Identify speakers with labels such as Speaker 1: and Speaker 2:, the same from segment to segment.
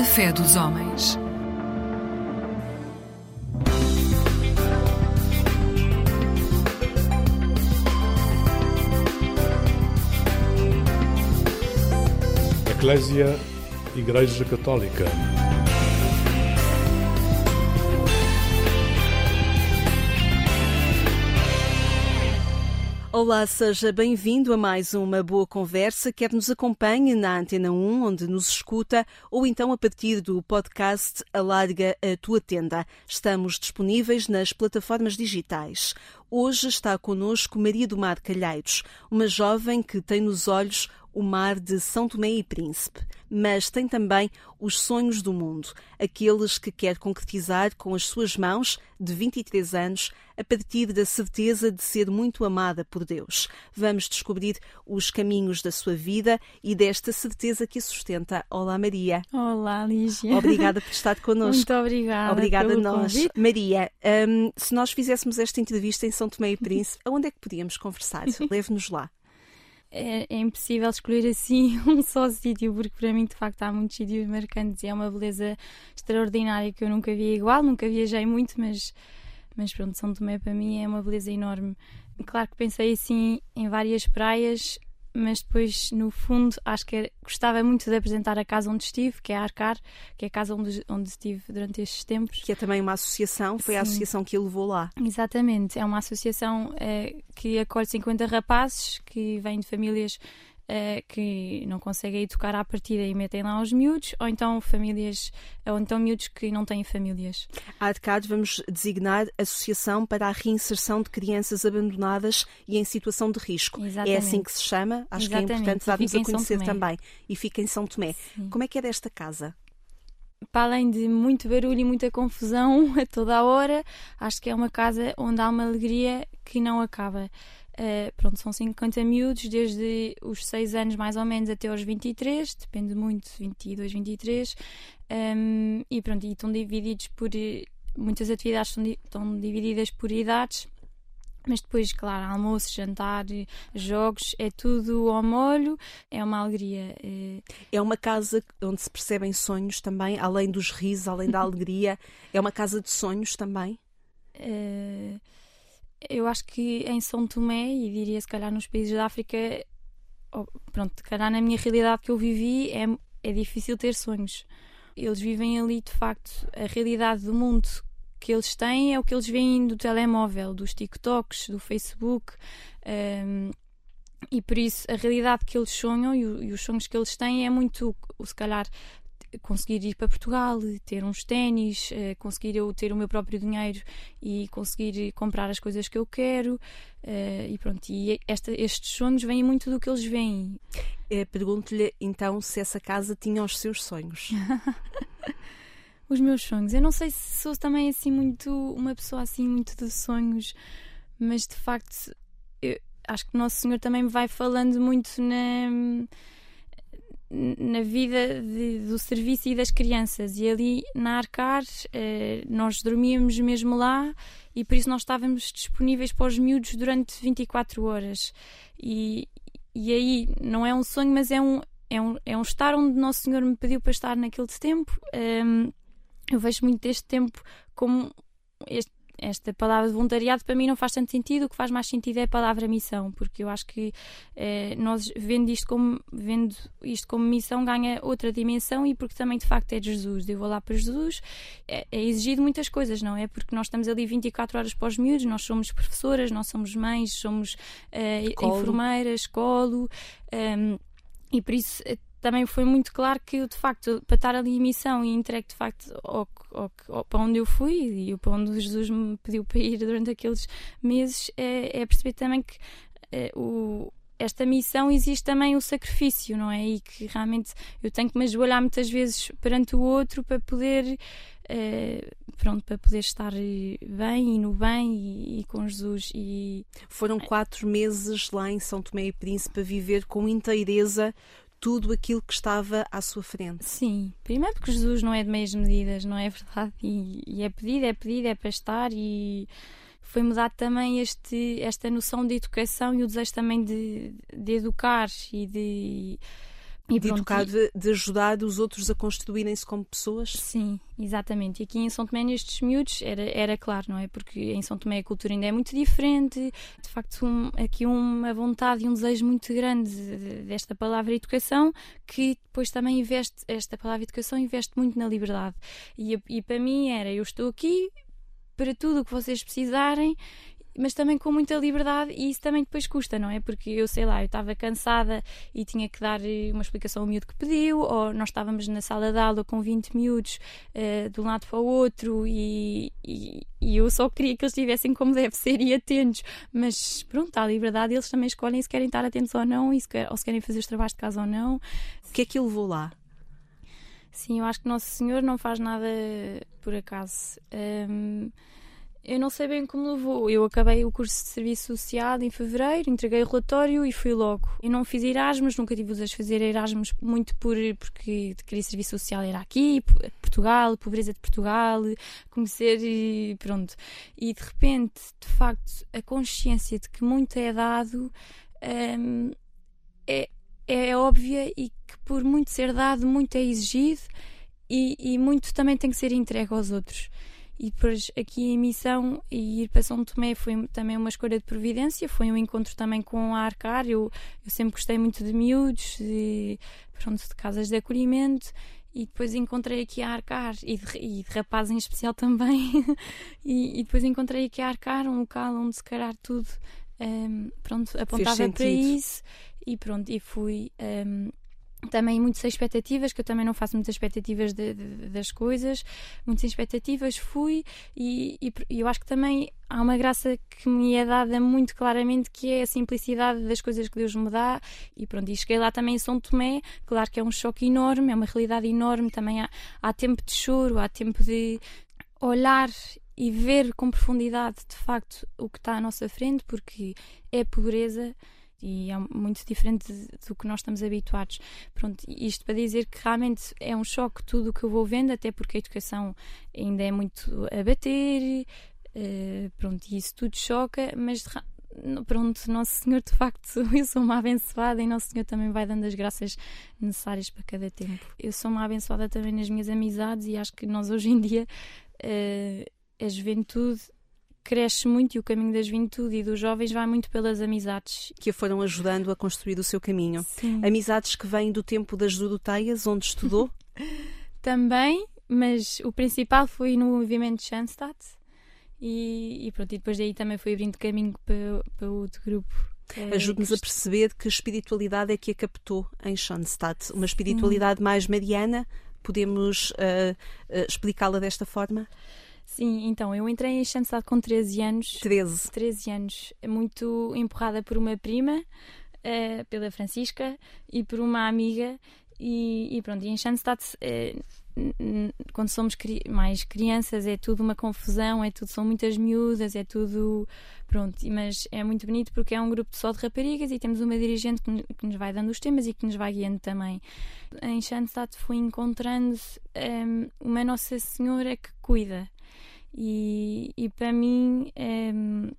Speaker 1: A fé dos homens.
Speaker 2: Eclésia Igreja Católica.
Speaker 3: Olá, seja bem-vindo a mais uma boa conversa. Quer nos acompanhe na Antena 1, onde nos escuta, ou então a partir do podcast Alarga a Tua Tenda. Estamos disponíveis nas plataformas digitais. Hoje está connosco Maria do Mar Calheiros, uma jovem que tem nos olhos o mar de São Tomé e Príncipe, mas tem também os sonhos do mundo, aqueles que quer concretizar com as suas mãos, de 23 anos, a partir da certeza de ser muito amada por Deus. Vamos descobrir os caminhos da sua vida e desta certeza que a sustenta. Olá, Maria.
Speaker 4: Olá, Lígia.
Speaker 3: Obrigada por estar connosco.
Speaker 4: Muito obrigada.
Speaker 3: Obrigada a nós.
Speaker 4: convite.
Speaker 3: Maria, hum, se nós fizéssemos esta entrevista em São Tomé e Príncipe, aonde é que podíamos conversar? Leve-nos lá.
Speaker 4: É, é impossível escolher assim um só sítio, porque para mim, de facto, há muitos sítios marcantes e é uma beleza extraordinária que eu nunca vi igual. Nunca viajei muito, mas, mas pronto, São Tomé para mim é uma beleza enorme. Claro que pensei assim em várias praias, mas depois, no fundo, acho que era- gostava muito de apresentar a casa onde estive, que é a Arcar, que é a casa onde, onde estive durante estes tempos.
Speaker 3: Que é também uma associação, foi a
Speaker 4: Sim.
Speaker 3: associação que a levou lá.
Speaker 4: Exatamente, é uma associação eh, que acolhe 50 rapazes que vêm de famílias eh, que não conseguem educar à partida e metem lá os miúdos, ou então famílias, ou então miúdos que não têm famílias.
Speaker 3: A ADCAD vamos designar Associação para a Reinserção de Crianças Abandonadas e em Situação de Risco. É
Speaker 4: Exatamente.
Speaker 3: assim que se chama, acho que é
Speaker 4: Exatamente,
Speaker 3: importante
Speaker 4: fica
Speaker 3: a conhecer também. E fica em São Tomé.
Speaker 4: Sim.
Speaker 3: Como é que é desta casa?
Speaker 4: Para além de muito barulho e muita confusão a toda a hora, acho que é uma casa onde há uma alegria que não acaba. Eh, pronto, são 50 miúdos, desde os 6 anos mais ou menos até aos 23, depende muito, 22, 23. Um, e pronto, e estão divididos por. eh, Muitas atividades estão, estão divididas por idades, mas depois, claro, almoço, jantar, jogos, é tudo ao molho, é uma alegria. eh,
Speaker 3: É uma casa onde se percebem sonhos também, além dos risos, além da alegria. É uma casa de sonhos também.
Speaker 4: Eh, eu acho que em São Tomé, e diria se calhar nos países da África, pronto, calhar na minha realidade que eu vivi, é, é difícil ter sonhos. Eles vivem ali, de facto, a realidade do mundo que eles têm é o que eles veem do telemóvel, dos TikToks, do Facebook. ehm, e por isso a realidade que eles sonham e os sonhos que eles têm é muito, se calhar, conseguir ir para Portugal, ter uns ténis, eh, conseguir eu ter o meu próprio dinheiro e conseguir comprar as coisas que eu quero. eh, e pronto, e esta- estes sonhos vêm muito do que eles veem.
Speaker 3: Eh, Pergunto-lhe então se essa casa tinha os seus sonhos.
Speaker 4: Os meus sonhos. Eu não sei se sou também assim muito uma pessoa assim muito de sonhos, mas de facto eu acho que Nosso Senhor também me vai falando muito na na vida de- do serviço e das crianças. E ali na Arcar eh, nós dormíamos mesmo lá e por isso nós estávamos disponíveis para os miúdos durante 24 horas. E, e aí não é um sonho mas é um, é um, é um estar onde Nosso Senhor me pediu para estar naquele tempo. Ehm, eu vejo muito deste tempo como este- esta palavra de voluntariado para mim não faz tanto sentido, o que faz mais sentido é a palavra missão, porque eu acho que eh, nós vendo isto como vendo isto como missão ganha outra dimensão e porque também de facto é de Jesus. Eu vou lá para Jesus, é, é exigido muitas coisas, não é? Porque nós estamos ali 24 horas para os miúdos, nós somos professoras, nós somos mães, somos eh,
Speaker 3: Colo.
Speaker 4: enfermeiras, colo, ehm, e por isso eh, também foi muito claro que de facto, para estar ali em missão e entregue de facto ao, ao- ao- para onde eu fui e para onde Jesus me pediu para ir durante aqueles meses, é, é perceber também que eh, o, esta missão existe também o sacrifício, não é? E que realmente eu tenho que me ajoelhar muitas vezes perante o outro para poder. eh, pronto, para poder estar bem e no bem e, e com Jesus e
Speaker 3: Foram quatro meses lá em São Tomé e Príncipe a viver com inteireza tudo aquilo que estava à sua frente.
Speaker 4: Sim, primeiro porque Jesus não é de meias medidas, não é verdade? E, e é pedido, é pedido, é para estar e foi-me dado também este, esta noção de educação e o desejo também de, de educar e de
Speaker 3: E de educar, de, de, ajudar os outros a constituírem-se como pessoas?
Speaker 4: Sim, exatamente. E aqui em São Tomé, nestes miúdos, era, era claro, não é? Porque em São Tomé a cultura ainda é muito diferente. De facto, um, aqui uma vontade e um desejo muito grande desta palavra educação, que depois também investe, esta palavra educação investe muito na liberdade. E, e para mim era, eu estou aqui para tudo o que vocês precisarem mas também com muita liberdade e isso também depois custa, não é? Porque eu sei lá, eu estava cansada e tinha que dar eh, uma explicação ao miúdo que pediu, ou nós estávamos na sala de aula com 20 miúdos uh, de um lado para o outro e, e, e, eu só queria que eles estivessem como deve ser e atentos, mas pronto, há liberdade, eles também escolhem se querem estar atentos ou não, e se, ou se querem fazer os trabalhos de casa ou não.
Speaker 3: O que é que ele levou lá?
Speaker 4: Sim, eu acho que Nosso Senhor não faz nada por acaso. Um, eu não sei bem como levou. Eu acabei o curso de serviço social em fevereiro, entreguei o relatório e fui logo. Eu não fiz Erasmus, nunca tive os a fazer Erasmus muito por, porque queria serviço social era aqui, Portugal, pobreza de Portugal, conhecer e pronto. E de repente, de facto, a consciência de que muito é dado hum, é, é óbvia e que por muito ser dado, muito é exigido e, e muito também tem que ser entregue aos outros. E depois aqui em missão e ir para São Tomé foi também uma escolha de providência, foi um encontro também com a Arcar. Eu, eu sempre gostei muito de miúdos, de, pronto, de casas de acolhimento. E depois encontrei aqui a Arcar e de, e de rapazes em especial também. E, e, depois encontrei aqui a Arcar um local onde se calhar tudo um, pronto, apontava para isso. E pronto, e fui um, também muitas expectativas, que eu também não faço muitas expectativas de, de, das coisas, muitas expectativas, fui e, e, eu acho que também há uma graça que me é dada muito claramente que é a simplicidade das coisas que Deus me dá e pronto, e cheguei lá também em São Tomé, claro que é um choque enorme, é uma realidade enorme, também há, há tempo de choro, há tempo de olhar e ver com profundidade de facto o que está à nossa frente, porque é pobreza e é muito diferente do que nós estamos habituados. Pronto, isto para dizer que realmente é um choque tudo o que eu vou vendo, até porque a educação ainda é muito a bater, uh, pronto, e isso tudo choca, mas pronto, Nosso Senhor de facto, eu sou uma abençoada e Nosso Senhor também vai dando as graças necessárias para cada tempo. Eu sou uma abençoada também nas minhas amizades e acho que nós hoje em dia, uh, a juventude cresce muito e o caminho da juventude e dos jovens vai muito pelas amizades.
Speaker 3: Que a foram ajudando a construir o seu caminho.
Speaker 4: Sim.
Speaker 3: Amizades que vêm do tempo das Judoteias, onde estudou?
Speaker 4: Também, mas o principal foi no movimento Schanstatt e, e pronto, e depois daí também foi abrindo caminho para, para outro grupo.
Speaker 3: É, Ajude-nos a perceber que espiritualidade é que a captou em Schanstatt. Uma espiritualidade Sim. mais mariana? Podemos uh, uh, explicá-la desta forma?
Speaker 4: Sim, então eu entrei em Schanstatt com 13 anos.
Speaker 3: 13.
Speaker 4: 13 anos, muito empurrada por uma prima, uh, pela Francisca, e por uma amiga. E, e pronto, e em Schanstatt, uh, quando somos cri mais crianças, é tudo uma confusão, é tudo, são muitas miúdas, é tudo. Pronto, mas é muito bonito porque é um grupo só de raparigas e temos uma dirigente que, que nos vai dando os temas e que nos vai guiando também. Em Schanstatt fui encontrando um, ehm, uma Nossa Senhora que cuida e, e para mim um,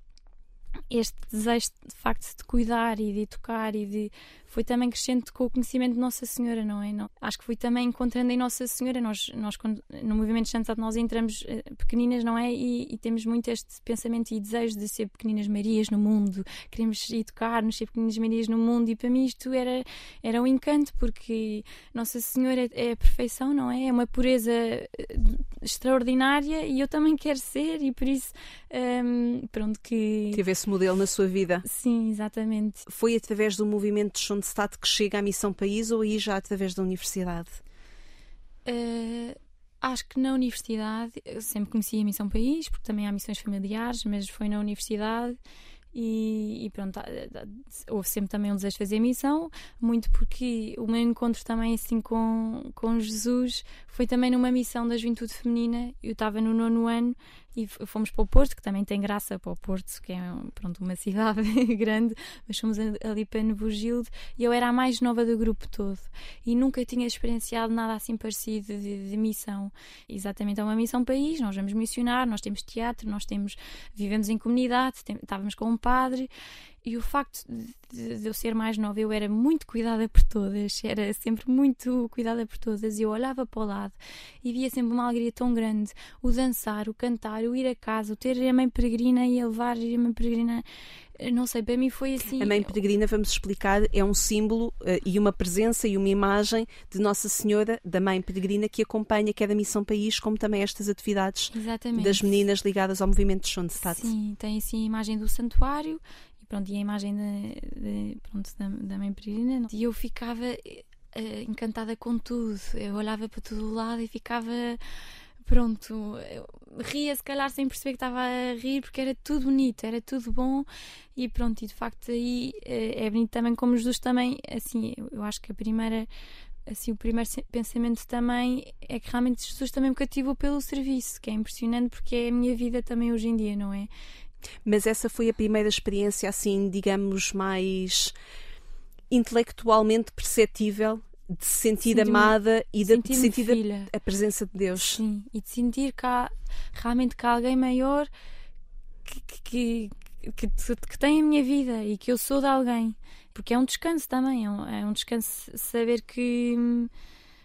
Speaker 4: este desejo de facto de cuidar e de tocar e de foi também crescente com o conhecimento de Nossa Senhora, não é? Não, acho que fui também encontrando em Nossa Senhora. Nós, nós no movimento Santo nós entramos uh, pequeninas, não é? E, e, temos muito este pensamento e desejo de ser pequeninas Marias no mundo. Queremos educar-nos, ser pequeninas Marias no mundo. E para mim isto era, era um encanto, porque Nossa Senhora é, a perfeição, não é? É uma pureza eh, extraordinária e eu também quero ser, e por isso, um, pronto, que.
Speaker 3: Teve esse modelo na sua vida?
Speaker 4: Sim, exatamente.
Speaker 3: Foi através do movimento de Estado que chega à Missão País ou aí já através da universidade?
Speaker 4: Uh, acho que na universidade, eu sempre conheci a Missão País, porque também há missões familiares, mas foi na universidade e, e, pronto, houve sempre também um desejo de fazer missão, muito porque o meu encontro também assim com, com Jesus foi também numa missão da juventude feminina. Eu estava no nono ano e fomos para o Porto, que também tem graça para o Porto, que é pronto, uma cidade grande, mas fomos ali para Nevogilde e eu era a mais nova do grupo todo e nunca tinha experienciado nada assim parecido de, de missão. Exatamente, é uma missão país, nós vamos missionar, nós temos teatro, nós temos, vivemos em comunidade, tem, estávamos com um padre E o facto de, de, eu ser mais nova, eu era muito cuidada por todas, era sempre muito cuidada por todas. E eu olhava para o lado e via sempre uma alegria tão grande: o dançar, o cantar, o ir a casa, o ter a mãe peregrina e a levar a mãe peregrina não sei, para mim foi assim.
Speaker 3: A Mãe Peregrina, vamos explicar, é um símbolo uh, e uma presença e uma imagem de Nossa Senhora, da Mãe Peregrina, que acompanha quer a Missão País, como também estas atividades
Speaker 4: Exatamente.
Speaker 3: das meninas ligadas ao movimento de Schoenstatt.
Speaker 4: Sim, tem assim a imagem do santuário pronto, e a imagem de, de, pronto, da, da Mãe Peregrina. E eu ficava uh, encantada com tudo. Eu olhava para todo lado e ficava pronto, ria se calhar sem perceber que estava a rir, porque era tudo bonito, era tudo bom e pronto, e de facto aí eh, é bonito também como Jesus também, assim, eu acho que a primeira assim, o primeiro pensamento também é que realmente Jesus também me cativou pelo serviço, que é impressionante porque é a minha vida também hoje em dia, não é?
Speaker 3: Mas essa foi a primeira experiência, assim, digamos, mais intelectualmente perceptível de se sentir amada e de, de sentir a, a, presença de Deus.
Speaker 4: Sim, e de sentir que há, realmente que há alguém maior que, que, que, que, tem a minha vida e que eu sou de alguém. Porque é um descanso também, é um, é um descanso saber que,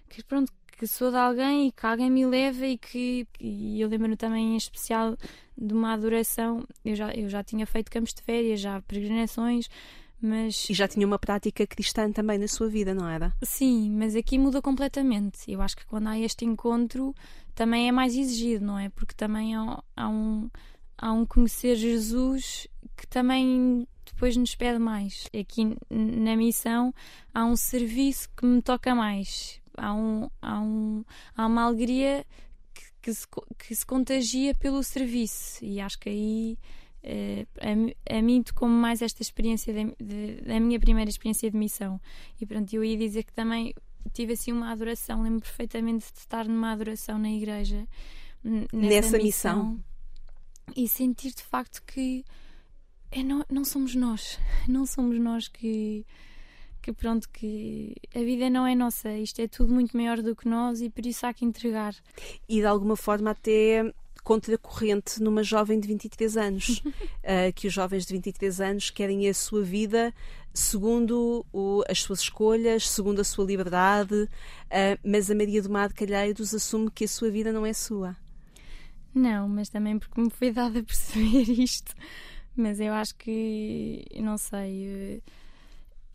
Speaker 4: que pronto, que sou de alguém e que alguém me leva e que e eu lembro-me também em especial de uma adoração, eu já, eu já tinha feito campos de férias, já peregrinações, mas...
Speaker 3: E já tinha uma prática cristã também na sua vida, não era?
Speaker 4: Sim, mas aqui muda completamente. Eu acho que quando há este encontro também é mais exigido, não é? Porque também há, há um, há um conhecer Jesus que também depois nos pede mais. Aqui na missão há um serviço que me toca mais. Há, um, há, um, há uma alegria que, se, que se contagia pelo serviço. E acho que aí Uh, a, a, mim tocou mais esta experiência da minha primeira experiência de missão. E pronto, eu ia dizer que também tive assim uma adoração, lembro perfeitamente de estar numa adoração na igreja
Speaker 3: nessa missão, missão.
Speaker 4: E sentir de facto que é, não, não somos nós, não somos nós que que pronto, que a vida não é nossa, isto é tudo muito maior do que nós e por isso há que entregar.
Speaker 3: E de alguma forma até contracorrente numa jovem de 23 anos, uh, que os jovens de 23 anos querem a sua vida segundo o, as suas escolhas, segundo a sua liberdade, uh, mas a Maria do Mar de Calheiros assume que a sua vida não é sua.
Speaker 4: Não, mas também porque me foi dado a perceber isto. Mas eu acho que, não sei, eh,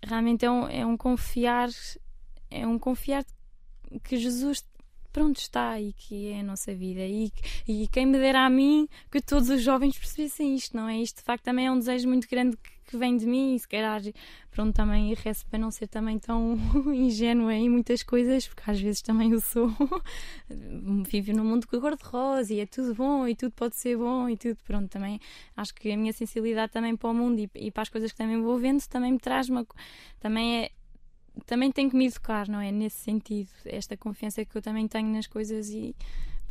Speaker 4: realmente é um, é um confiar, é um confiar que Jesus pronto está e que é a nossa vida. E, e quem me dera a mim que todos os jovens percebessem isto, não é? Isto de facto também é um desejo muito grande que, vem de mim e se calhar, pronto, também rezo para não ser também tão ingênua em muitas coisas, porque às vezes também eu sou. Vivo num mundo cor-de-rosa e é tudo bom e tudo pode ser bom e tudo, pronto, também acho que a minha sensibilidade também para o mundo e, e para as coisas que também vou vendo também me traz uma. também é também tenho que me educar, não é? Nesse sentido, esta confiança que eu também tenho nas coisas e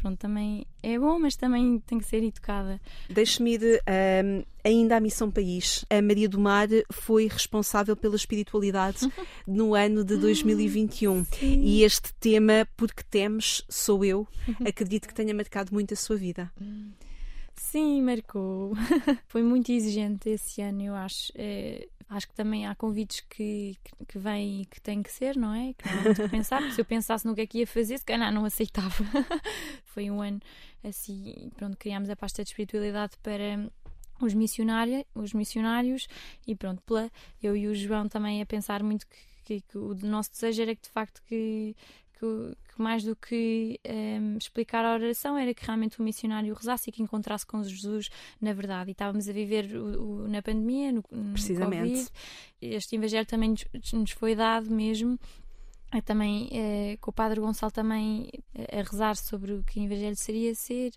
Speaker 4: pronto, também é bom, mas também tem que ser educada.
Speaker 3: Deixe-me ir um, ainda à Missão País. A Maria do Mar foi responsável pela espiritualidade no ano de 2021 Sim. e este tema, Porque Temes, Sou Eu, acredito que tenha marcado muito a sua vida.
Speaker 4: Sim, marcou. foi muito exigente esse ano, eu acho. É acho que também há convites que, que, que vêm e que têm que ser, não é? Que não há que pensar, porque se eu pensasse no que é que ia fazer, se calhar não aceitava. Foi um ano assim, pronto, criámos a pasta de espiritualidade para os, missionários, os missionários e pronto, eu e o João também a pensar muito que, que, que o nosso desejo era que de facto que, que, que mais do que um, ehm, explicar a oração era que realmente o missionário rezasse e que encontrasse com Jesus na verdade. E estávamos a viver o, o, na pandemia, no, no Precisamente. Covid. Este evangelho também nos, nos foi dado mesmo também eh, com o Padre Gonçalo também eh, a rezar sobre o que o Evangelho seria ser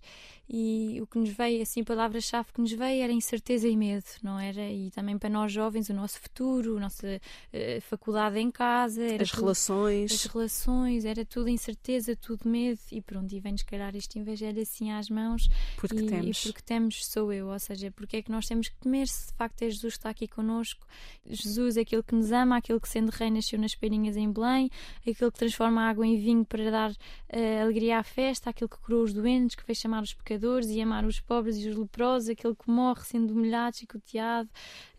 Speaker 4: e o que nos veio, assim, palavra-chave que nos veio era incerteza e medo, não era? E também para nós jovens, o nosso futuro, a nossa uh, faculdade em casa,
Speaker 3: as tudo, relações.
Speaker 4: As relações, era tudo incerteza, tudo medo e pronto, e vem-nos calhar este Evangelho assim às mãos.
Speaker 3: Porque
Speaker 4: e,
Speaker 3: temos.
Speaker 4: E porque temos, sou eu, ou seja, porque é que nós temos que temer se de facto é Jesus que está aqui connosco. Jesus é aquele que nos ama, aquele que sendo rei nasceu nas peirinhas em Belém, aquele que transforma a água em vinho para dar uh, alegria à festa, aquele que curou os doentes, que fez chamar os pecadores e amar os pobres e os leprosos, aquele que morre sendo humilhado, chicoteado,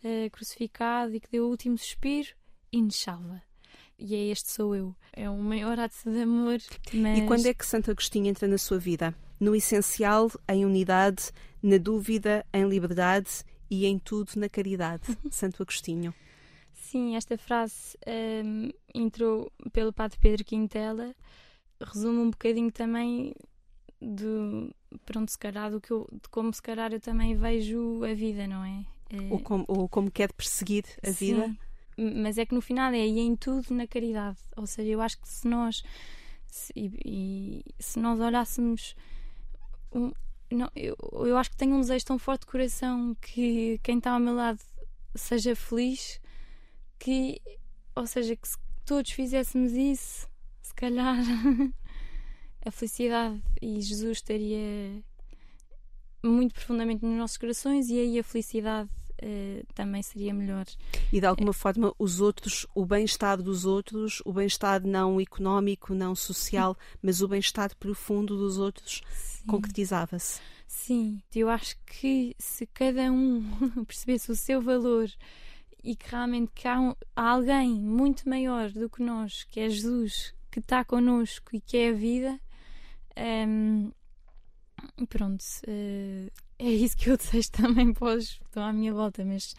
Speaker 4: uh, crucificado e que deu o último suspiro e nos salva. E é este sou eu. É o maior ato de amor. Mas...
Speaker 3: E quando é que Santo Agostinho entra na sua vida? No essencial, em unidade, na dúvida, em liberdade e em tudo na caridade. Santo Agostinho.
Speaker 4: Sim, esta frase um, entrou pelo Padre Pedro Quintela, resume um bocadinho também de pronto, se calhar, do que eu, de como se calhar eu também vejo a vida, não é?
Speaker 3: Ou como, ou como quer perseguir a sim, vida.
Speaker 4: Mas é que no final é e em tudo na caridade. Ou seja, eu acho que se nós se, e, e, se nós olhássemos um, não, eu, eu acho que tenho um desejo tão forte de coração que quem está ao meu lado seja feliz que, ou seja, que se todos fizéssemos isso, se calhar a felicidade e Jesus estaria muito profundamente nos nossos corações e aí a felicidade uh, também seria melhor.
Speaker 3: E de alguma forma os outros, o bem-estar dos outros, o bem-estar não económico, não social, mas o bem-estar profundo dos outros concretizava-se.
Speaker 4: Sim, eu acho que se cada um percebesse o seu valor e que realmente que há, um, há alguém muito maior do que nós, que é Jesus, que está connosco e que é a vida, um, pronto, uh, é isso que eu desejo também para os que estão à minha volta, mas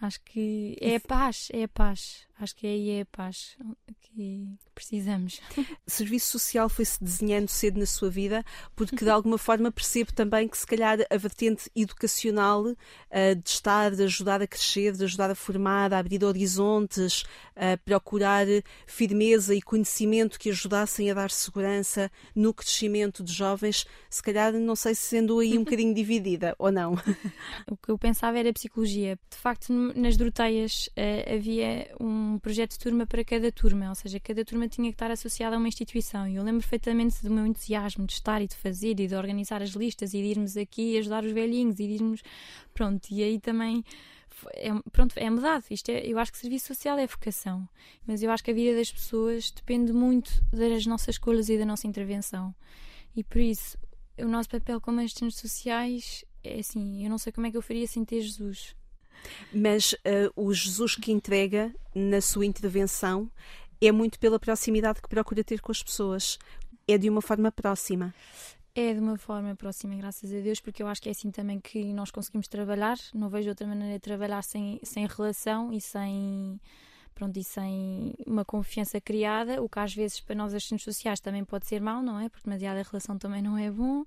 Speaker 4: acho que é a paz, é a paz. Acho que aí é a paz que precisamos.
Speaker 3: Serviço social foi-se desenhando cedo na sua vida, porque de alguma forma percebo também que se calhar a vertente educacional uh, de estar, de ajudar a crescer, de ajudar a formar, a abrir horizontes, a procurar firmeza e conhecimento que ajudassem a dar segurança no crescimento de jovens, se calhar não sei se sendo aí um bocadinho dividida ou não.
Speaker 4: O que eu pensava era a psicologia. De facto, nas Doroteias uh, havia um projeto de turma para cada turma, ou seja, cada turma tinha que estar associada a uma instituição. E eu lembro perfeitamente do meu entusiasmo de estar e de fazer e de organizar as listas e de irmos aqui ajudar os velhinhos e de irmos. Pronto, e aí também. É, pronto, é mudado. Isto é, eu acho que serviço social é vocação, mas eu acho que a vida das pessoas depende muito das nossas escolhas e da nossa intervenção. E por isso, o nosso papel como assistentes sociais é assim: eu não sei como é que eu faria sem ter Jesus.
Speaker 3: Mas uh, o Jesus que entrega na sua intervenção é muito pela proximidade que procura ter com as pessoas. É de uma forma próxima.
Speaker 4: É de uma forma próxima, graças a Deus, porque eu acho que é assim também que nós conseguimos trabalhar. Não vejo outra maneira de trabalhar sem, sem relação e sem, pronto, e sem uma confiança criada, o que às vezes para nós assistentes sociais também pode ser mau, não é? Porque demasiada relação também não é bom,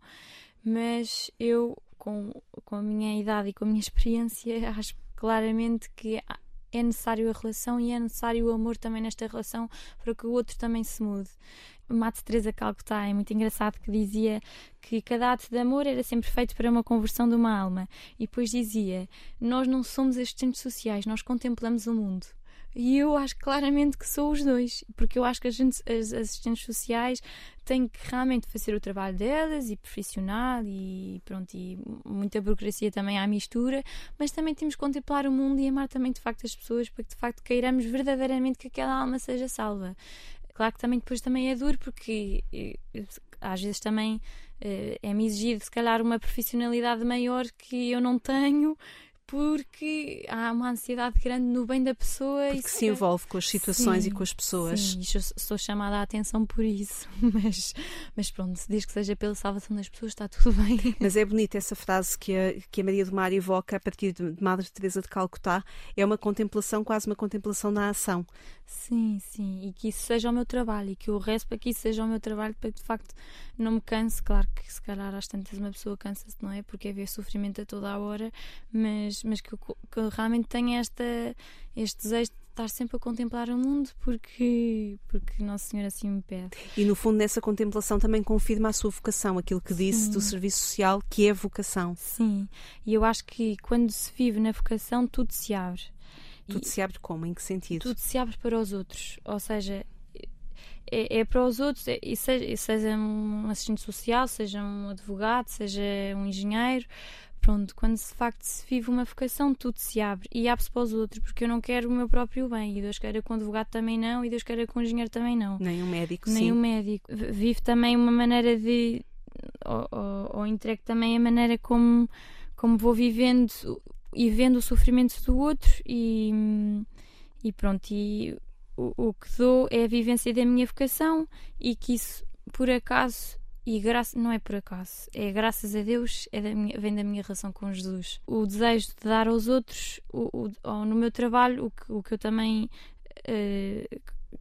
Speaker 4: mas eu, com, com a minha idade e com a minha experiência, acho claramente que é necessário a relação e é necessário o amor também nesta relação para que o outro também se mude. Mate Teresa Calcutá é muito engraçado que dizia que cada ato de amor era sempre feito para uma conversão de uma alma e depois dizia nós não somos assistentes sociais, nós contemplamos o mundo. E eu acho claramente que sou os dois, porque eu acho que as, as assistentes sociais têm que realmente fazer o trabalho delas e profissional e pronto, e muita burocracia também à mistura, mas também temos que contemplar o mundo e amar também de facto as pessoas para que de facto queiramos verdadeiramente que aquela alma seja salva. Claro que também depois também é duro porque eh, às vezes também eh, é-me exigido se calhar uma profissionalidade maior que eu não tenho porque há uma ansiedade grande no bem da pessoa
Speaker 3: porque
Speaker 4: e
Speaker 3: que se envolve com as situações
Speaker 4: sim,
Speaker 3: e com as pessoas.
Speaker 4: Sim, sou chamada a atenção por isso, mas, mas pronto, se diz que seja pela salvação das pessoas, está tudo bem.
Speaker 3: Mas é bonita essa frase que a, que a Maria do Mar evoca a partir de Madre Teresa de Calcutá, é uma contemplação, quase uma contemplação na ação.
Speaker 4: Sim, sim, e que isso seja o meu trabalho e que eu rezo para que isso seja o meu trabalho para que de facto não me canse. Claro que se calhar às tantas uma pessoa cansa-se, não é? Porque é ver sofrimento a toda a hora, mas, mas que, eu, que eu realmente tenho esta, este desejo de estar sempre a contemplar o mundo porque, porque Nosso Senhor assim me pede.
Speaker 3: E no fundo, nessa contemplação também confirma a sua vocação, aquilo que disse Sim. do serviço social, que é vocação.
Speaker 4: Sim, e eu acho que quando se vive na vocação, tudo se abre.
Speaker 3: Tudo e se abre como? Em que sentido?
Speaker 4: Tudo se abre para os outros. Ou seja, é, é, para os outros, é, seja, seja, um assistente social, seja um advogado, seja um engenheiro, pronto, quando de facto se vive uma vocação, tudo se abre e abre-se para os outros, porque eu não quero o meu próprio bem, e Deus queira com o advogado também não, e Deus queira com o engenheiro também não.
Speaker 3: Nem um médico,
Speaker 4: Nem
Speaker 3: sim.
Speaker 4: o médico. Vive também uma maneira de. Ou, ou, ou entregue também a maneira como, como vou vivendo e vendo o sofrimento do outro, e, e pronto. E o, o que dou é a vivência da minha vocação, e que isso, por acaso, e graça, não é por acaso, é graças a Deus, é da minha- vem da minha relação com Jesus. O desejo de dar aos outros, o, o- no meu trabalho, o que, o que eu também eh,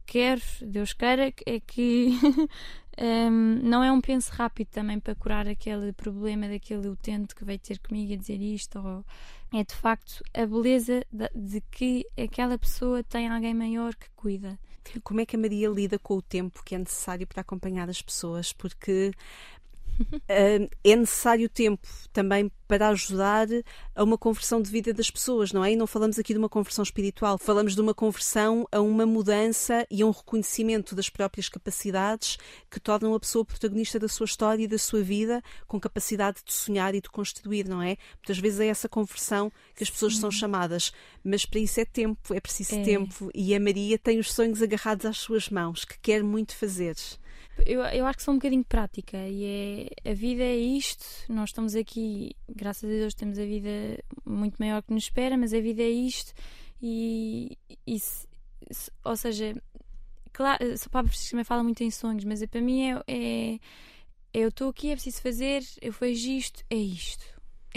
Speaker 4: quero, Deus queira, é que ehm, não é um penso rápido também para curar aquele problema daquele utente que veio ter comigo a dizer isto, ou é de facto a beleza da- de que aquela pessoa tem alguém maior que cuida.
Speaker 3: Como é que a Maria lida com o tempo que é necessário para acompanhar as pessoas? Porque é necessário tempo também para ajudar a uma conversão de vida das pessoas, não é? E não falamos aqui de uma conversão espiritual, falamos de uma conversão a uma mudança e a um reconhecimento das próprias capacidades que tornam a pessoa protagonista da sua história e da sua vida, com capacidade de sonhar e de construir, não é? Muitas vezes é essa conversão que as pessoas são chamadas, mas para isso é tempo, é preciso
Speaker 4: É.
Speaker 3: tempo. E a Maria tem os sonhos agarrados às suas mãos, que quer muito fazer.
Speaker 4: Eu, eu acho que sou um bocadinho prática e é a vida é isto. Nós estamos aqui, graças a Deus, temos a vida muito maior que nos espera, mas a vida é isto. E, e se- se- ou seja, claro, só para também fala muito em sonhos, mas é, para mim é, é, é eu estou aqui, é preciso fazer, eu vejo isto, é isto.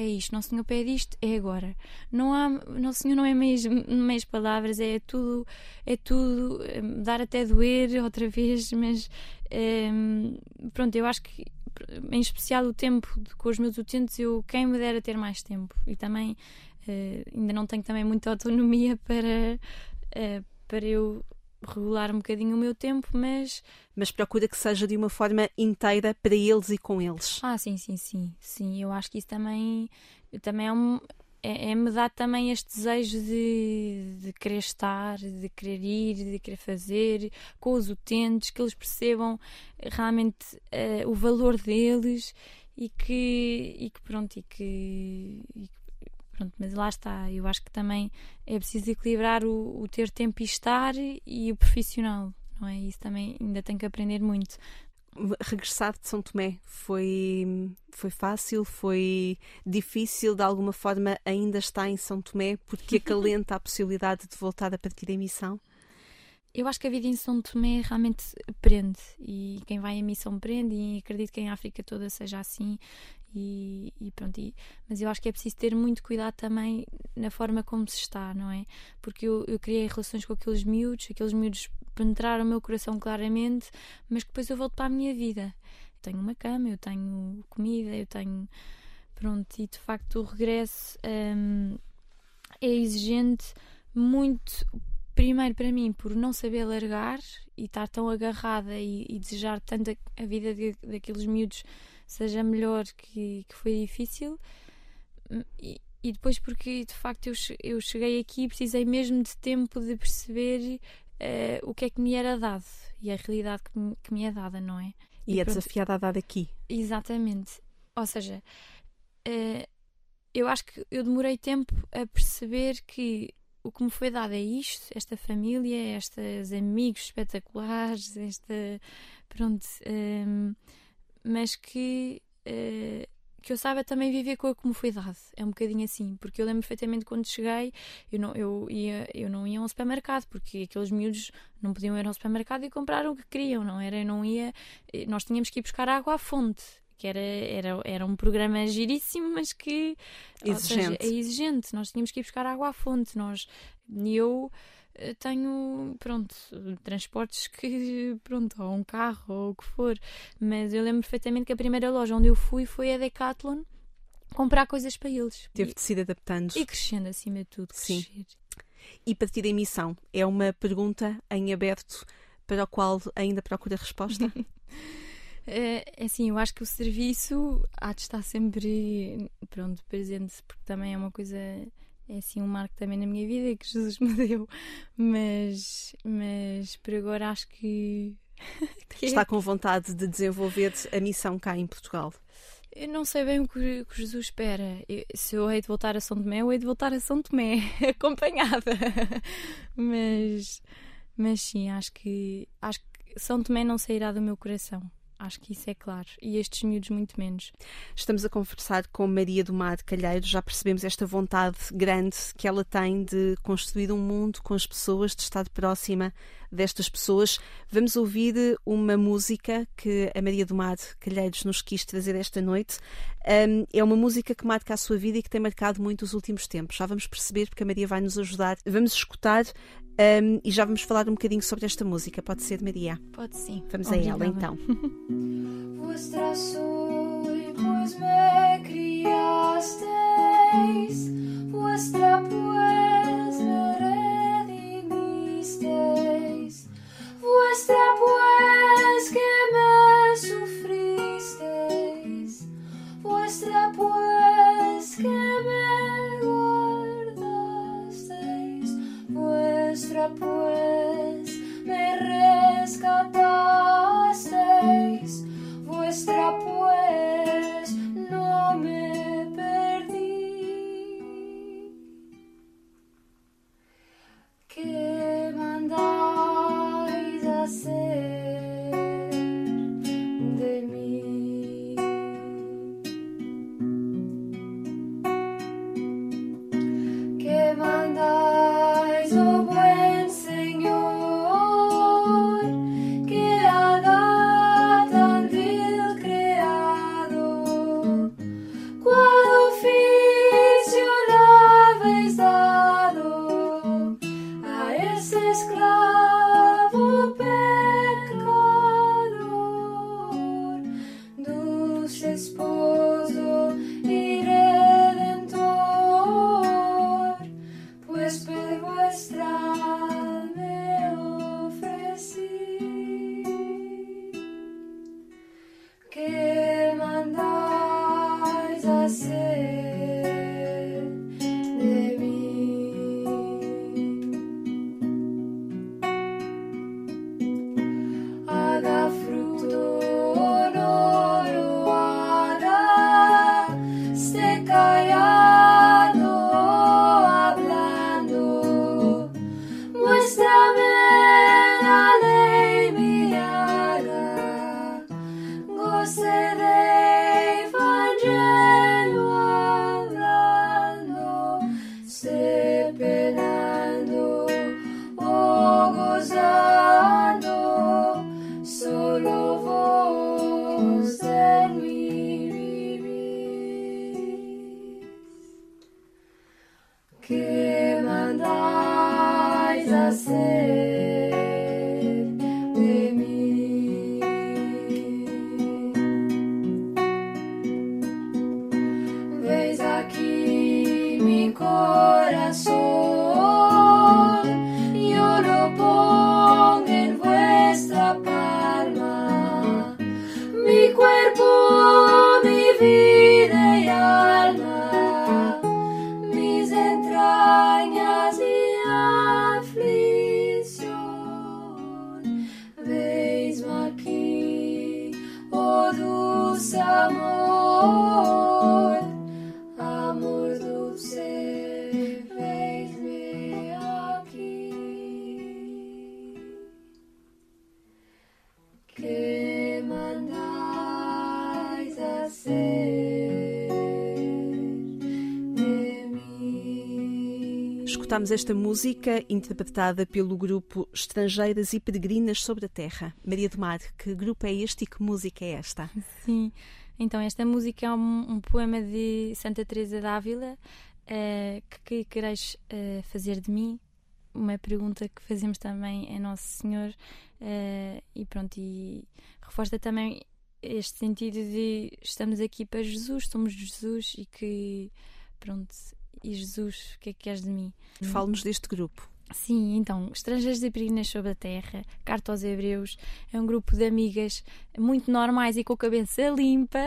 Speaker 4: É isto, Nosso Senhor pede isto, é agora. Não há, Nosso Senhor não é meias, meias palavras, é tudo, é tudo, é dar até doer outra vez, mas Hum, pronto, eu acho que em especial o tempo com os meus utentes, eu quem me dera ter mais tempo e também eh, ainda não tenho também muita autonomia para, eh, para eu regular um bocadinho o meu tempo, mas
Speaker 3: Mas procura que seja de uma forma inteira para eles e com eles.
Speaker 4: ah, sim, sim, sim, sim, eu acho que isso também, também é um é, é me dá também este desejo de, de querer estar, de querer ir, de querer fazer com os utentes, que eles percebam realmente eh, o valor deles e que, e que pronto, e que, e que- pronto, mas lá está, eu acho que também é preciso equilibrar o, o ter tempo e estar e o profissional, não é? Isso também ainda tenho que aprender muito.
Speaker 3: Regressar de São Tomé foi, foi fácil, foi difícil, de alguma forma ainda está em São Tomé, porque acalenta a possibilidade de voltar a partir da emissão.
Speaker 4: Eu acho que a vida em São Tomé realmente prende e quem vai em missão prende e acredito que em África toda seja assim e, e pronto, e- mas eu acho que é preciso ter muito cuidado também na forma como se está, não é? Porque eu, eu criei relações com aqueles miúdos, aqueles miúdos penetraram o meu coração claramente, mas que depois eu volto para a minha vida. Eu tenho uma cama, eu tenho comida, eu tenho pronto, e de facto o regresso hum, é exigente muito primeiro para mim por não saber largar e estar tão agarrada e, e desejar tanto a, a vida de- daqueles miúdos seja melhor que, que foi difícil Hum, e, e depois porque de facto eu, eu cheguei aqui e precisei mesmo de tempo de perceber eh, o que é que me era dado e a realidade que me, que me é dada, não é?
Speaker 3: E,
Speaker 4: E
Speaker 3: é
Speaker 4: pronto.
Speaker 3: desafiada a dar aqui.
Speaker 4: Exatamente. Ou seja, eh, eu acho que eu demorei tempo a perceber que o que me foi dado é isto, esta família, estes amigos espetaculares, esta. Pronto. ehm, mas que. eh, que eu saiba também viver com o que me foi dado. É um bocadinho assim, porque eu lembro perfeitamente quando cheguei, eu não, eu ia, eu não ia a um supermercado, porque aqueles miúdos não podiam ir ao supermercado e comprar o que queriam, não era? Eu não ia, eh, nós tínhamos que ir buscar água à fonte, que era, era, era um programa giríssimo, mas que ou seja,
Speaker 3: Exigente.
Speaker 4: é exigente. Nós tínhamos que ir buscar água à fonte. Nós, e eu tenho, pronto, transportes que, pronto, ou um carro ou o que for. Mas eu lembro perfeitamente que a primeira loja onde eu fui foi a Decathlon comprar coisas para eles.
Speaker 3: Teve de se ir adaptando.
Speaker 4: E, crescendo acima de tudo.
Speaker 3: Sim.
Speaker 4: Crescer.
Speaker 3: E partir da emissão é uma pergunta em aberto para a qual ainda procura resposta?
Speaker 4: É, assim, eu acho que o serviço há de estar sempre pronto, presente, porque também é uma coisa, é assim um marco também na minha vida que Jesus me deu, mas, mas por agora acho que, é-
Speaker 3: Está com vontade de desenvolver a missão cá em Portugal?
Speaker 4: Eu não sei bem o que, que Jesus espera. Eu, se eu hei de voltar a São Tomé, eu hei de voltar a São Tomé, acompanhada. mas, mas sim, acho que, acho que São Tomé não sairá do meu coração. Acho que isso é claro. E estes miúdos, muito menos.
Speaker 3: Estamos a conversar com Maria do Mar de Calheiro. Já percebemos esta vontade grande que ela tem de construir um mundo com as pessoas, de estar próxima destas pessoas. Vamos ouvir uma música que a Maria do Mar Calheiros nos quis trazer esta noite. Um, é uma música que marca a sua vida e que tem marcado muito os últimos tempos. Já vamos perceber, porque a Maria vai nos ajudar. Vamos escutar um, e já vamos falar um bocadinho sobre esta música. Pode ser, Maria?
Speaker 4: Pode sim.
Speaker 3: Vamos Obrigada. a ela então.
Speaker 1: Pues me criasteis, vuestra pues me redimisteis, vuestra pues que me sufristeis, vuestra pues que me guardasteis, vuestra pues
Speaker 3: Escutámos esta música interpretada pelo grupo Estrangeiras e Peregrinas sobre a Terra. Maria do Mar, que grupo é este e que música é esta?
Speaker 4: Sim, então esta música é um, um poema de Santa Teresa d'Ávila eh, que, que quereis eh, fazer de mim uma pergunta que fazemos também a Nosso Senhor eh, e pronto e reforça também este sentido de estamos aqui para Jesus, somos Jesus e que pronto e Jesus, o que é que queres de mim?
Speaker 3: Fale-nos deste grupo.
Speaker 4: Sim, então, Estrangeiros e Peregrinas sobre a Terra, Carta aos Hebreus, é um grupo de amigas muito normais e com a cabeça limpa,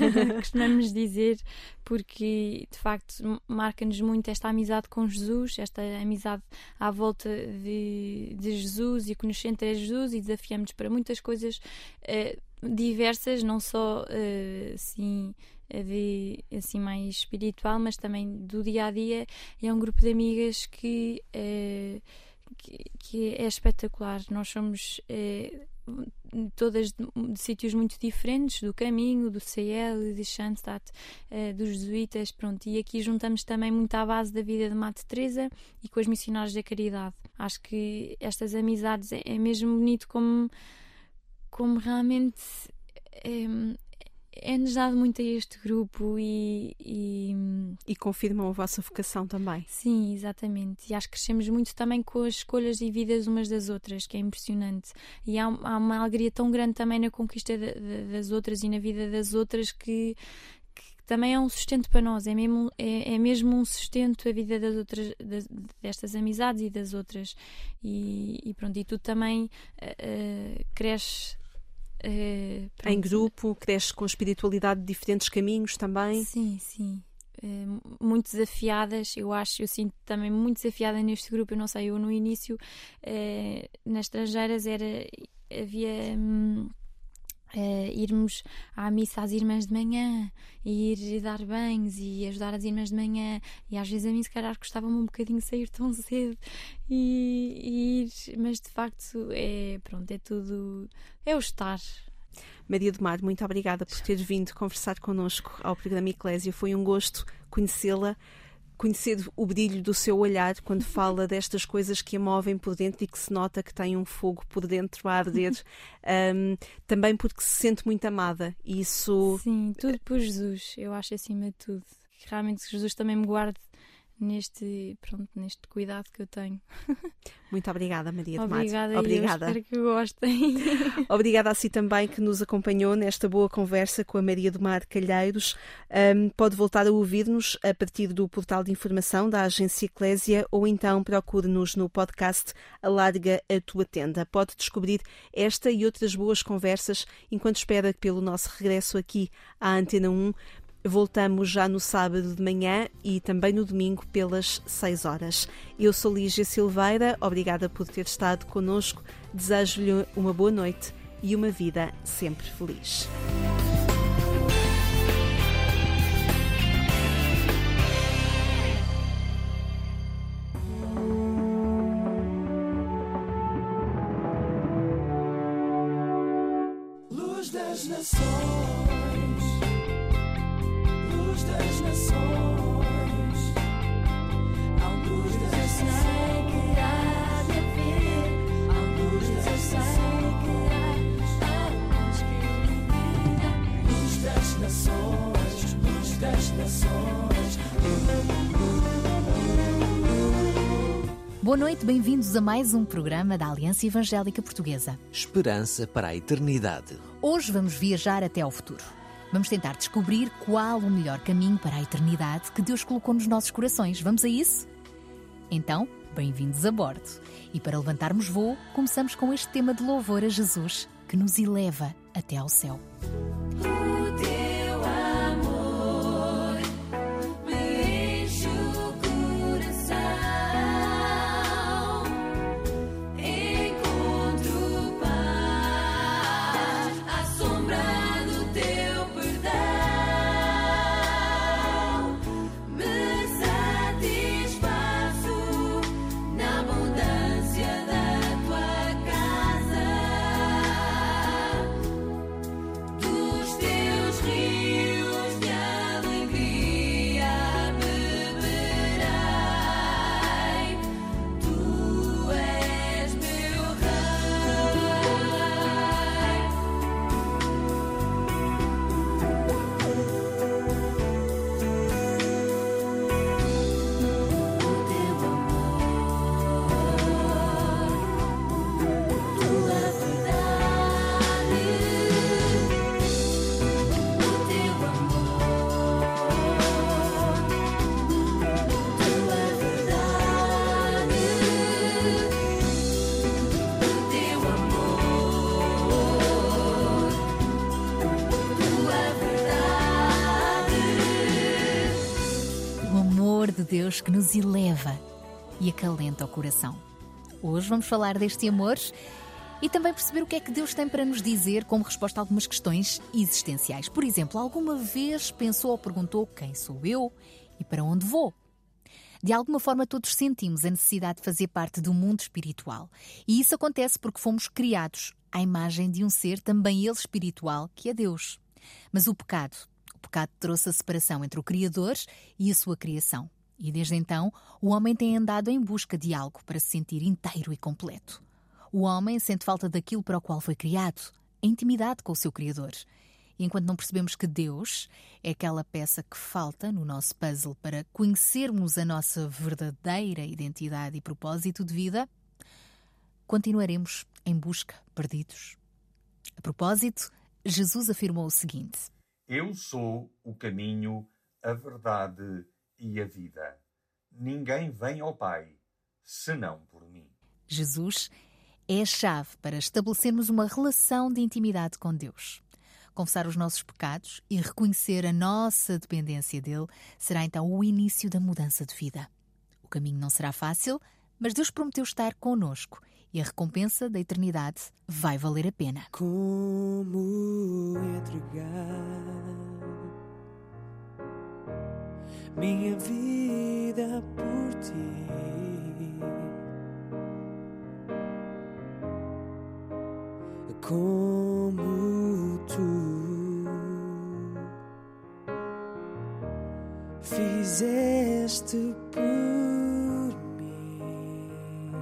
Speaker 4: costumamos dizer, porque de facto marca-nos muito esta amizade com Jesus, esta amizade à volta de, de Jesus e que nos centra Jesus e desafiamos para muitas coisas eh, diversas, não só eh, assim de assim mais espiritual, mas também do dia a dia. É um grupo de amigas que, uh, que, que, é espetacular. Nós somos uh, todas de, de, sítios muito diferentes, do caminho, do CL, de Schanstatt, uh, dos jesuítas, pronto. E aqui juntamos também muito à base da vida de Mate Teresa e com os missionários da caridade. Acho que estas amizades é, é mesmo bonito como, como realmente é-nos dado muito a este grupo e, e,
Speaker 3: e. confirmam a vossa vocação também.
Speaker 4: Sim, exatamente. E acho que crescemos muito também com as escolhas e vidas umas das outras, que é impressionante. E há, há uma alegria tão grande também na conquista de, de, das outras e na vida das outras que, que também é um sustento para nós, é mesmo, é, é mesmo um sustento a vida das outras, das, destas amizades e das outras. E, e pronto, e tu também uh, cresce
Speaker 3: Uh, em grupo, cresce com espiritualidade de diferentes caminhos também.
Speaker 4: Sim, sim. Uh, muito desafiadas, eu acho, eu sinto também muito desafiada neste grupo. Eu não sei, eu no início, uh, nas estrangeiras, era, havia. Um, Uh, irmos à missa às irmãs de manhã e ir dar banhos e ajudar as irmãs de manhã. E às vezes a mim se calhar gostava-me um bocadinho sair tão cedo e, e, ir, mas de facto é pronto, é tudo é o estar.
Speaker 3: Maria do Mar, muito obrigada por ter vindo conversar connosco ao programa Eclésia. Foi um gosto conhecê-la conhecer o brilho do seu olhar quando fala destas coisas que a movem por dentro e que se nota que tem um fogo por dentro a arder, um, também porque se sente muito amada. Isso.
Speaker 4: Sim, tudo por Jesus, eu acho acima de tudo. Que realmente Jesus também me guarde neste, pronto, neste cuidado que eu tenho.
Speaker 3: Muito obrigada, Maria
Speaker 4: obrigada,
Speaker 3: de
Speaker 4: Obrigada. espero que gostem.
Speaker 3: obrigada a si também que nos acompanhou nesta boa conversa com a Maria do Mar Calheiros. Um, pode voltar a ouvir-nos a partir do portal de informação da Agência Eclésia ou então procure-nos no podcast Alarga a Tua Tenda. Pode descobrir esta e outras boas conversas enquanto espera pelo nosso regresso aqui à Antena 1 Voltamos já no sábado de manhã e também no domingo pelas 6 horas. Eu sou Lígia Silveira, obrigada por ter estado conosco. Desejo-lhe uma boa noite e uma vida sempre feliz.
Speaker 1: Luz das nações.
Speaker 5: Noite, bem-vindos a mais um programa da Aliança Evangélica Portuguesa.
Speaker 6: Esperança para a eternidade.
Speaker 5: Hoje vamos viajar até ao futuro. Vamos tentar descobrir qual o melhor caminho para a eternidade que Deus colocou nos nossos corações. Vamos a isso? Então, bem-vindos a bordo. E para levantarmos voo, começamos com este tema de louvor a Jesus que nos eleva até ao céu. Deus que nos eleva e acalenta o coração. Hoje vamos falar deste amor E também perceber o que é que Deus tem para nos dizer como resposta a algumas questões existenciais. Por exemplo, alguma vez pensou ou perguntou quem sou eu e para onde vou? De alguma forma, todos sentimos a necessidade de fazer parte do mundo espiritual. E isso acontece porque fomos criados à imagem de um ser, também ele espiritual, que é Deus. Mas o pecado, pecado trouxe a separação entre o Criador e a sua criação. E desde então, o homem tem andado em busca de algo para se sentir inteiro e completo. O homem sente falta daquilo para o qual foi criado, a intimidade com o seu Criador. E enquanto não percebemos que Deus é aquela peça que falta no nosso puzzle para conhecermos a nossa verdadeira identidade e propósito de vida, continuaremos em busca, perdidos. A propósito, Jesus afirmou o seguinte:
Speaker 7: Eu sou o caminho, a verdade e a vida. Ninguém vem ao Pai senão por mim.
Speaker 5: Jesus é a chave para estabelecermos uma relação de intimidade com Deus. Confessar os nossos pecados e reconhecer a nossa dependência dele será então o início da mudança de vida. O caminho não será fácil, mas Deus prometeu estar conosco e a recompensa da eternidade vai valer a pena.
Speaker 8: Como entregar minha vida por ti? Como tu fizeste por mim.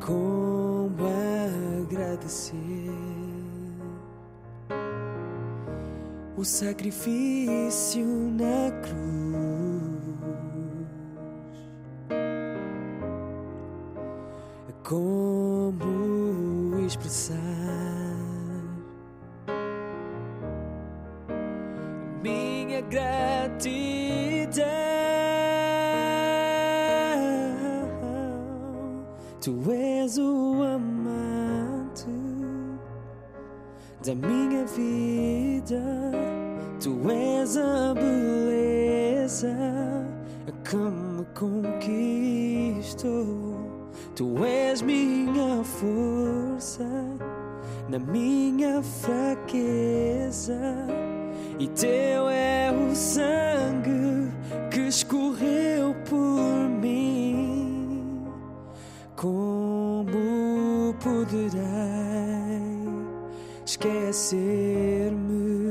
Speaker 8: Como agradecer o sacrifício na cruz? Como expressar minha gratidão? Tu és o amante da minha vida. Tu és a beleza que me conquistou. Tu és minha força na minha fraqueza. E teu é o sangue que escorreu por mim. Como poderei esquecer-me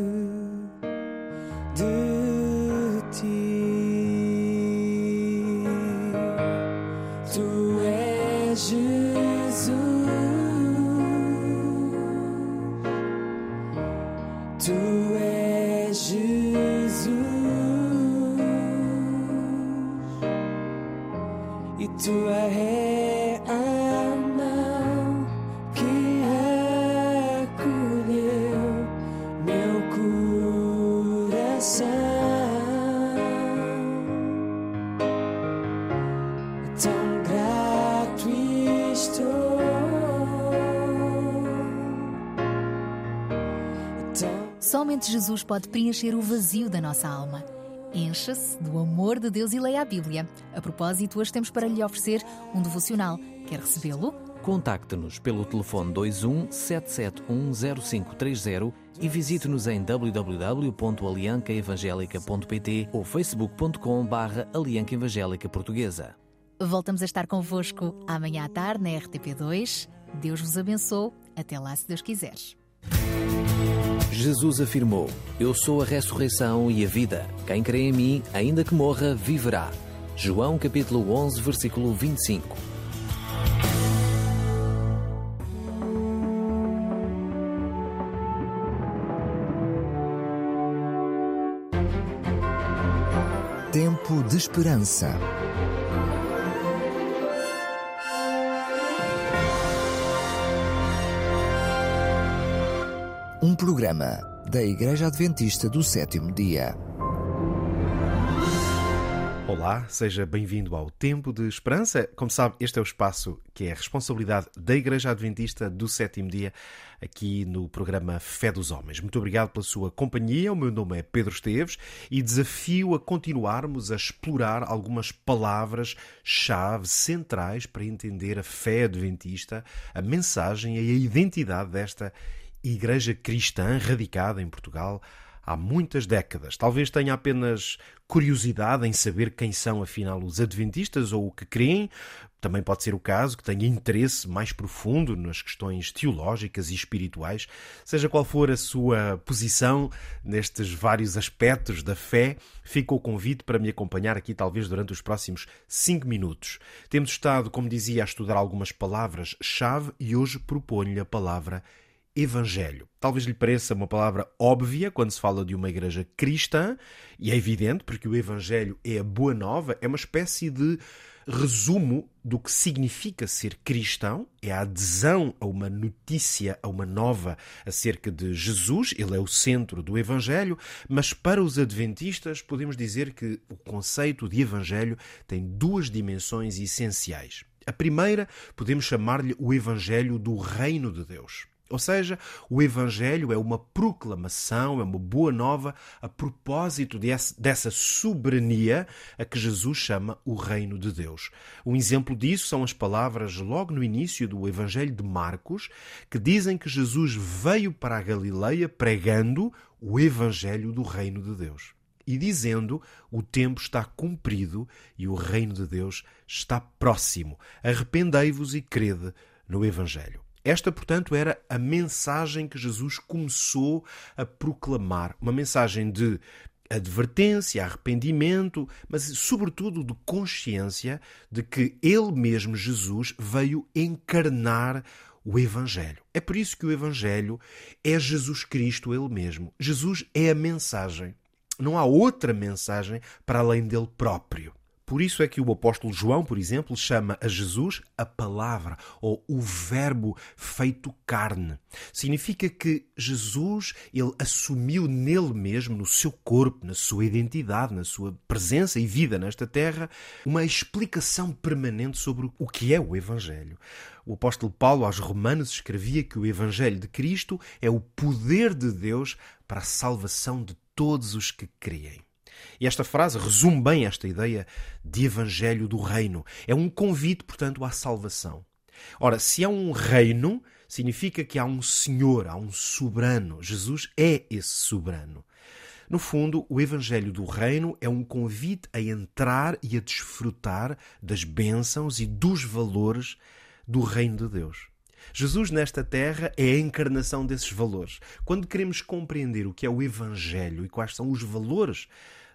Speaker 5: Jesus pode preencher o vazio da nossa alma. Encha-se do amor de Deus e leia a Bíblia. A propósito, hoje temos para lhe oferecer um devocional. Quer recebê-lo?
Speaker 6: Contacte-nos pelo telefone 21 7710530 e visite-nos em www.aliancaevangelica.pt ou facebook.com barra Alianca Evangélica Portuguesa.
Speaker 5: Voltamos a estar convosco amanhã à tarde na RTP2. Deus vos abençoe. Até lá, se Deus quiser.
Speaker 6: Jesus afirmou: Eu sou a ressurreição e a vida. Quem crê em mim, ainda que morra, viverá. João capítulo 11, versículo 25.
Speaker 9: Tempo de esperança. Um programa da Igreja Adventista do Sétimo Dia.
Speaker 10: Olá, seja bem-vindo ao Tempo de Esperança. Como sabe, este é o espaço que é a responsabilidade da Igreja Adventista do Sétimo Dia, aqui no programa Fé dos Homens. Muito obrigado pela sua companhia. O meu nome é Pedro Esteves e desafio a continuarmos a explorar algumas palavras-chave centrais para entender a fé adventista, a mensagem e a identidade desta Igreja cristã radicada em Portugal há muitas décadas. Talvez tenha apenas curiosidade em saber quem são afinal os adventistas ou o que creem. Também pode ser o caso que tenha interesse mais profundo nas questões teológicas e espirituais. Seja qual for a sua posição nestes vários aspectos da fé, fica o convite para me acompanhar aqui, talvez durante os próximos cinco minutos. Temos estado, como dizia, a estudar algumas palavras-chave e hoje proponho-lhe a palavra Evangelho. Talvez lhe pareça uma palavra óbvia quando se fala de uma igreja cristã, e é evidente porque o Evangelho é a boa nova, é uma espécie de resumo do que significa ser cristão, é a adesão a uma notícia, a uma nova acerca de Jesus, ele é o centro do Evangelho, mas para os adventistas podemos dizer que o conceito de Evangelho tem duas dimensões essenciais. A primeira podemos chamar-lhe o Evangelho do Reino de Deus. Ou seja, o Evangelho é uma proclamação, é uma boa nova a propósito dessa soberania a que Jesus chama o Reino de Deus. Um exemplo disso são as palavras logo no início do Evangelho de Marcos, que dizem que Jesus veio para a Galileia pregando o Evangelho do Reino de Deus. E dizendo: O tempo está cumprido e o reino de Deus está próximo. Arrependei-vos e crede no Evangelho. Esta, portanto, era a mensagem que Jesus começou a proclamar. Uma mensagem de advertência, arrependimento, mas sobretudo de consciência de que ele mesmo, Jesus, veio encarnar o Evangelho. É por isso que o Evangelho é Jesus Cristo ele mesmo. Jesus é a mensagem. Não há outra mensagem para além dele próprio. Por isso é que o apóstolo João, por exemplo, chama a Jesus a palavra ou o verbo feito carne. Significa que Jesus, ele assumiu nele mesmo, no seu corpo, na sua identidade, na sua presença e vida nesta terra, uma explicação permanente sobre o que é o evangelho. O apóstolo Paulo aos Romanos escrevia que o evangelho de Cristo é o poder de Deus para a salvação de todos os que creem. E esta frase resume bem esta ideia de evangelho do reino. É um convite, portanto, à salvação. Ora, se há um reino, significa que há um senhor, há um soberano. Jesus é esse soberano. No fundo, o Evangelho do Reino é um convite a entrar e a desfrutar das bênçãos e dos valores do Reino de Deus. Jesus, nesta terra, é a encarnação desses valores. Quando queremos compreender o que é o Evangelho e quais são os valores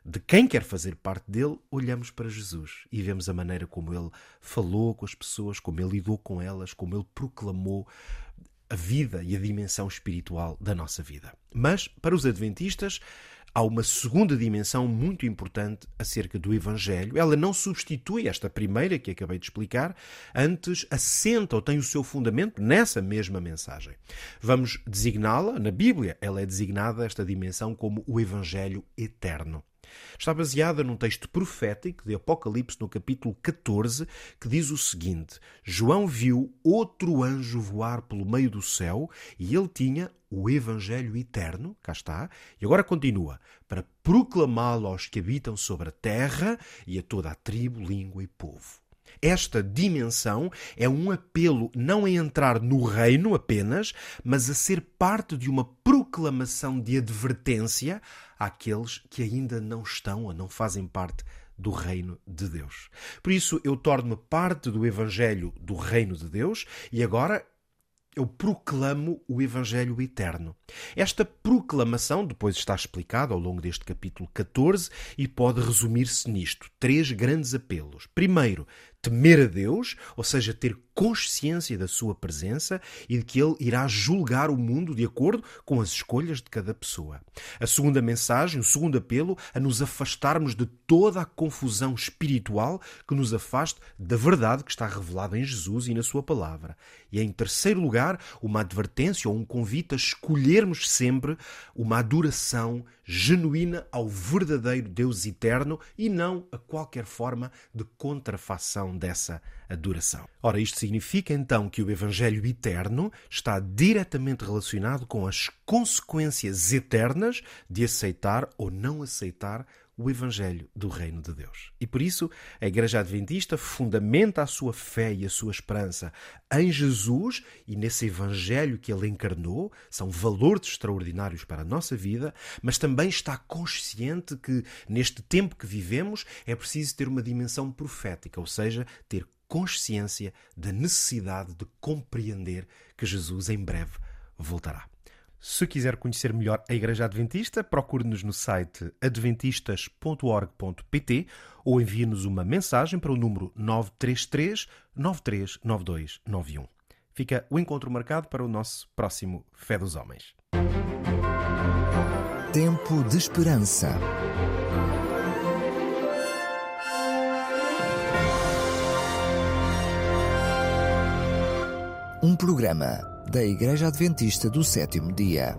Speaker 10: de quem quer fazer parte dele, olhamos para Jesus e vemos a maneira como ele falou com as pessoas, como ele lidou com elas, como ele proclamou a vida e a dimensão espiritual da nossa vida. Mas, para os adventistas, há uma segunda dimensão muito importante acerca do Evangelho. Ela não substitui esta primeira que acabei de explicar, antes assenta ou tem o seu fundamento nessa mesma mensagem. Vamos designá-la, na Bíblia, ela é designada, esta dimensão, como o Evangelho eterno. Está baseada num texto profético de Apocalipse, no capítulo 14, que diz o seguinte: João viu outro anjo voar pelo meio do céu e ele tinha o Evangelho eterno, cá está, e agora continua, para proclamá-lo aos que habitam sobre a terra e a toda a tribo, língua e povo. Esta dimensão é um apelo não a entrar no reino apenas, mas a ser parte de uma proclamação de advertência àqueles que ainda não estão ou não fazem parte do reino de Deus. Por isso eu torno-me parte do evangelho do reino de Deus e agora eu proclamo o Evangelho eterno. Esta proclamação depois está explicada ao longo deste capítulo 14 e pode resumir-se nisto: três grandes apelos. Primeiro, temer a Deus, ou seja, ter consciência da sua presença e de que ele irá julgar o mundo de acordo com as escolhas de cada pessoa. A segunda mensagem, o segundo apelo, a nos afastarmos de toda a confusão espiritual que nos afaste da verdade que está revelada em Jesus e na sua palavra. E em terceiro lugar, uma advertência ou um convite a escolhermos sempre uma adoração genuína ao verdadeiro Deus eterno e não a qualquer forma de contrafação dessa adoração. Ora, isto significa então que o Evangelho eterno está diretamente relacionado com as consequências eternas de aceitar ou não aceitar o Evangelho do Reino de Deus. E por isso, a Igreja Adventista fundamenta a sua fé e a sua esperança em Jesus e nesse Evangelho que ele encarnou, são valores extraordinários para a nossa vida, mas também está consciente que neste tempo que vivemos é preciso ter uma dimensão profética, ou seja, ter consciência da necessidade de compreender que Jesus em breve voltará. Se quiser conhecer melhor a Igreja Adventista, procure-nos no site adventistas.org.pt ou envie-nos uma mensagem para o número 933 939291. Fica o encontro marcado para o nosso próximo Fé dos Homens.
Speaker 9: Tempo de Esperança. Um programa da Igreja Adventista do Sétimo Dia.